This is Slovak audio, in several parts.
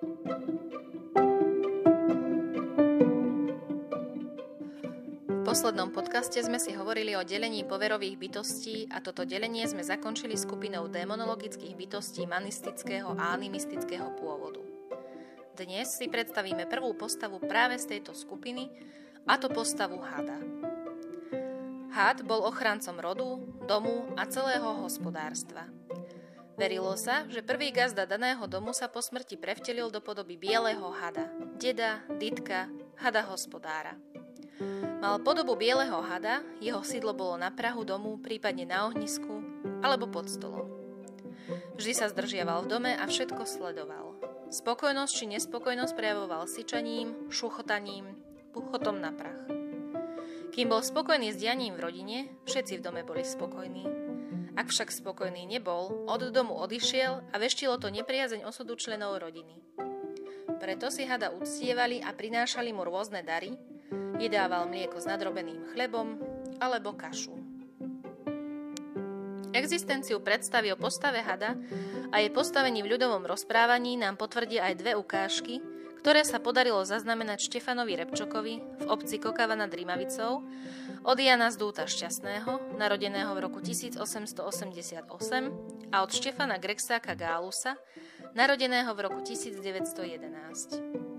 V poslednom podcaste sme si hovorili o delení poverových bytostí a toto delenie sme zakončili skupinou démonologických bytostí manistického a animistického pôvodu. Dnes si predstavíme prvú postavu práve z tejto skupiny, a to postavu hada. Had bol ochrancom rodu, domu a celého hospodárstva. Verilo sa, že prvý gazda daného domu sa po smrti prevtelil do podoby bieleho hada, deda, ditka, hada hospodára. Mal podobu bieleho hada, jeho sídlo bolo na prahu domu, prípadne na ohnisku alebo pod stolom. Vždy sa zdržiaval v dome a všetko sledoval. Spokojnosť či nespokojnosť prejavoval syčaním, šuchotaním, puchotom na prach. Kým bol spokojný s dianím v rodine, všetci v dome boli spokojní. Ak však spokojný nebol, od domu odišiel a veštilo to nepriazeň osudu členov rodiny. Preto si hada uctievali a prinášali mu rôzne dary, jedával mlieko s nadrobeným chlebom alebo kašu. Existenciu predstavy o postave hada a jej postavení v ľudovom rozprávaní nám potvrdia aj dve ukážky, ktoré sa podarilo zaznamenať Štefanovi Repčokovi v obci Kokava nad Rimavicou od Jana Zdúta Šťastného, narodeného v roku 1888, a od Štefana Grexáka Gálusa, narodeného v roku 1911.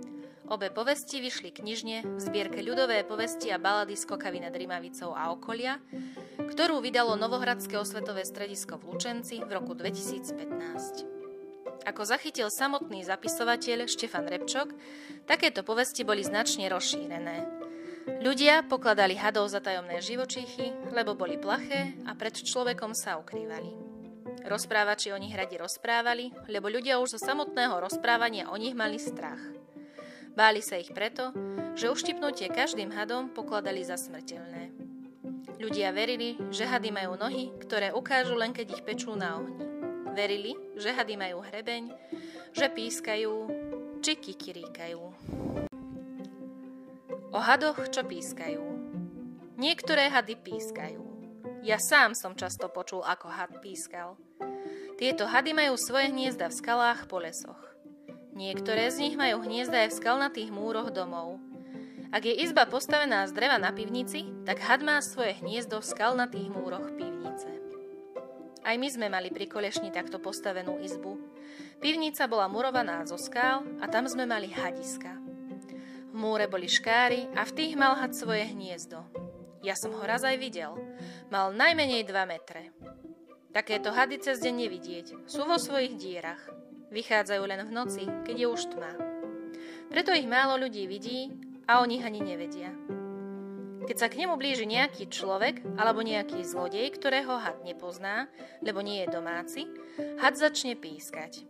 Obe povesti vyšli knižne v zbierke ľudové povesti a balady z Kokavy nad Rimavicou a okolia, ktorú vydalo Novohradské osvetové stredisko v Lučenci v roku 2015. Ako zachytil samotný zapisovateľ Štefan Repčok, takéto povesti boli značne rozšírené. Ľudia pokladali hadov za tajomné živočíchy, lebo boli plaché a pred človekom sa ukrývali. Rozprávači o nich radi rozprávali, lebo ľudia už zo samotného rozprávania o nich mali strach. Báli sa ich preto, že uštipnutie každým hadom pokladali za smrteľné. Ľudia verili, že hady majú nohy, ktoré ukážu len keď ich pečú na ohni. Verili, že hady majú hrebeň, že pískajú, či kikiríkajú. O hadoch, čo pískajú. Niektoré hady pískajú. Ja sám som často počul, ako had pískal. Tieto hady majú svoje hniezda v skalách po lesoch. Niektoré z nich majú hniezda aj v skalnatých múroch domov. Ak je izba postavená z dreva na pivnici, tak had má svoje hniezdo v skalnatých múroch pivnice. Aj my sme mali pri Kolešni takto postavenú izbu. Pivnica bola murovaná zo skál a tam sme mali hadiska. V múre boli škáry a v tých mal had svoje hniezdo. Ja som ho raz aj videl. Mal najmenej 2 metre. Takéto hady cez deň nevidieť. Sú vo svojich dierach. Vychádzajú len v noci, keď je už tma. Preto ich málo ľudí vidí a o nich ani nevedia. Keď sa k nemu blíži nejaký človek alebo nejaký zlodej, ktorého had nepozná, lebo nie je domáci, had začne pískať.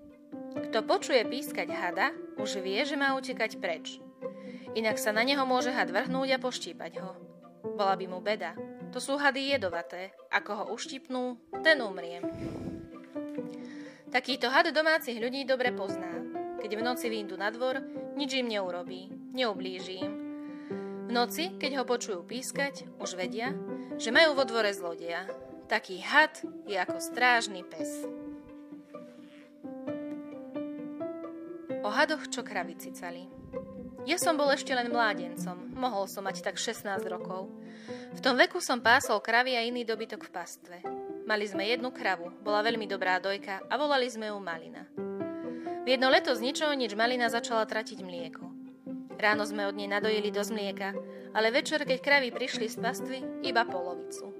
Kto počuje pískať hada, už vie, že má utekať preč. Inak sa na neho môže had vrhnúť a poštípať ho. Bola by mu beda. To sú hady jedovaté. Ako ho uštipnú, ten umrie. Takýto had domácich ľudí dobre pozná. Keď v noci výjdu na dvor, nič im neurobí, neublíži im, v noci, keď ho počujú pískať, už vedia, že majú vo dvore zlodeja. Taký had je ako strážny pes. O hadoch, čo kravy cicali. Ja som bol ešte len mládencom, mohol som mať tak 16 rokov. V tom veku som pásol kravy a iný dobytok v pastve. Mali sme jednu kravu, bola veľmi dobrá dojka a volali sme ju Malina. V jedno leto z ničoho nič Malina začala tratiť mlieko. Ráno sme od nej nadojili dosť mlieka, ale večer, keď kravy prišli z pastvy, iba polovicu.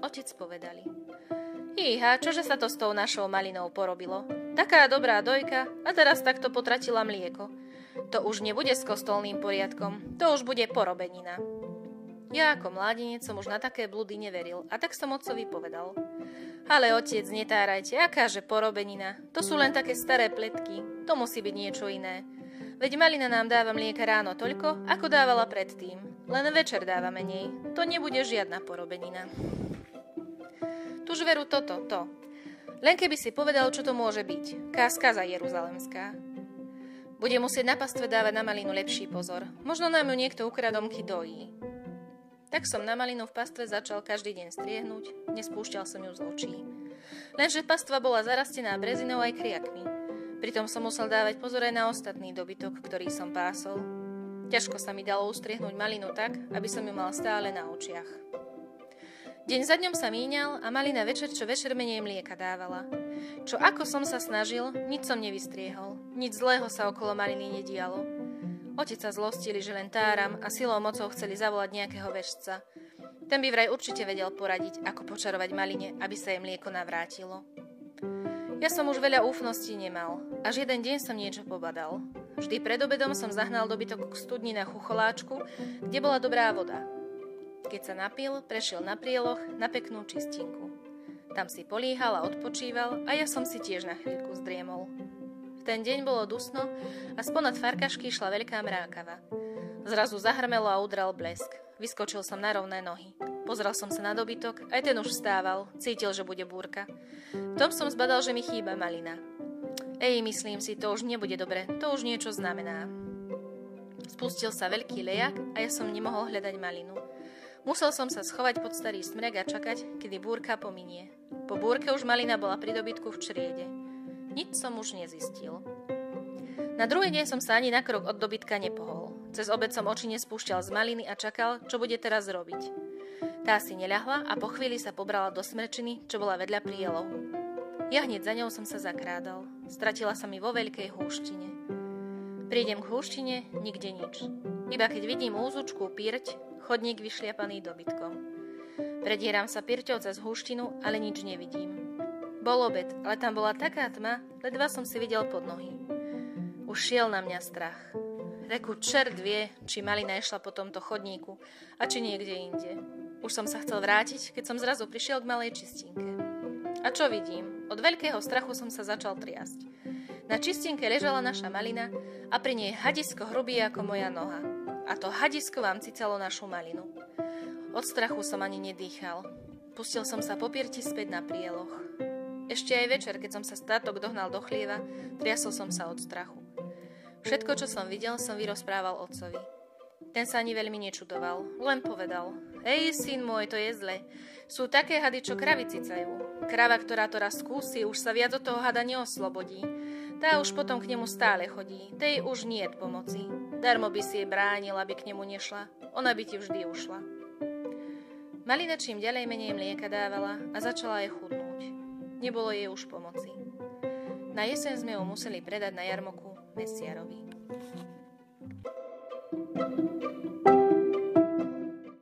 Otec povedali. Iha, čože sa to s tou našou malinou porobilo? Taká dobrá dojka a teraz takto potratila mlieko. To už nebude s kostolným poriadkom, to už bude porobenina. Ja ako mládenec som už na také blúdy neveril a tak som otcovi povedal. Ale otec, netárajte, akáže porobenina, to sú len také staré pletky, to musí byť niečo iné. Veď Malina nám dáva mlieka ráno toľko, ako dávala predtým. Len večer dáva menej. To nebude žiadna porobenina. Tuž veru toto, to. Len keby si povedal, čo to môže byť. Káska za Jeruzalemská. Bude musieť na pastve dávať na malinu lepší pozor. Možno nám ju niekto ukradomky dojí. Tak som na malinu v pastve začal každý deň striehnúť, nespúšťal som ju z očí. Lenže pastva bola zarastená brezinou aj kriakmi. Pritom som musel dávať pozor aj na ostatný dobytok, ktorý som pásol. Ťažko sa mi dalo ustriehnúť malinu tak, aby som ju mal stále na očiach. Deň za dňom sa míňal a malina večer čo večer menej mlieka dávala. Čo ako som sa snažil, nič som nevystriehol. Nič zlého sa okolo maliny nedialo. Otec sa zlostili, že len táram a silou mocou chceli zavolať nejakého vešca. Ten by vraj určite vedel poradiť, ako počarovať maline, aby sa jej mlieko navrátilo. Ja som už veľa úfností nemal. Až jeden deň som niečo pobadal. Vždy pred obedom som zahnal dobytok k studni na chucholáčku, kde bola dobrá voda. Keď sa napil, prešiel na prieloch na peknú čistinku. Tam si políhal a odpočíval a ja som si tiež na chvíľku zdriemol. V ten deň bolo dusno a sponad farkašky šla veľká mrákava. Zrazu zahrmelo a udral blesk. Vyskočil som na rovné nohy. Pozrel som sa na dobytok, aj ten už vstával, cítil, že bude búrka. V tom som zbadal, že mi chýba malina. Ej, myslím si, to už nebude dobre, to už niečo znamená. Spustil sa veľký lejak a ja som nemohol hľadať malinu. Musel som sa schovať pod starý smrek a čakať, kedy búrka pominie. Po búrke už malina bola pri dobytku v čriede. Nič som už nezistil. Na druhý deň som sa ani na krok od dobytka nepohol. Cez obed som oči nespúšťal z maliny a čakal, čo bude teraz robiť. Tá si neľahla a po chvíli sa pobrala do smrečiny, čo bola vedľa prielov. Ja hneď za ňou som sa zakrádal. Stratila sa mi vo veľkej húštine. Prídem k húštine, nikde nič. Iba keď vidím úzučku pírť, chodník vyšliapaný dobytkom. Predieram sa pirťou cez húštinu, ale nič nevidím. Bol obed, ale tam bola taká tma, ledva som si videl pod nohy. Už šiel na mňa strach. Reku čert vie, či Malina išla po tomto chodníku a či niekde inde. Už som sa chcel vrátiť, keď som zrazu prišiel k malej čistinke. A čo vidím? Od veľkého strachu som sa začal triasť. Na čistinke ležala naša malina a pri nej hadisko hrubý ako moja noha. A to hadisko vám cicalo našu malinu. Od strachu som ani nedýchal. Pustil som sa popierti späť na prieloch. Ešte aj večer, keď som sa státok dohnal do chlieva, triasol som sa od strachu. Všetko, čo som videl, som vyrozprával otcovi. Ten sa ani veľmi nečudoval, len povedal. Ej, syn môj, to je zle. Sú také hady, čo kravy cicajú. Krava, ktorá to raz skúsi, už sa viac do toho hada neoslobodí. Tá už potom k nemu stále chodí. Tej už nie pomoci. Darmo by si jej bránil, aby k nemu nešla. Ona by ti vždy ušla. Malina čím ďalej menej mlieka dávala a začala jej chudnúť. Nebolo jej už pomoci. Na jeseň sme ju museli predať na jarmoku Mesiarovi.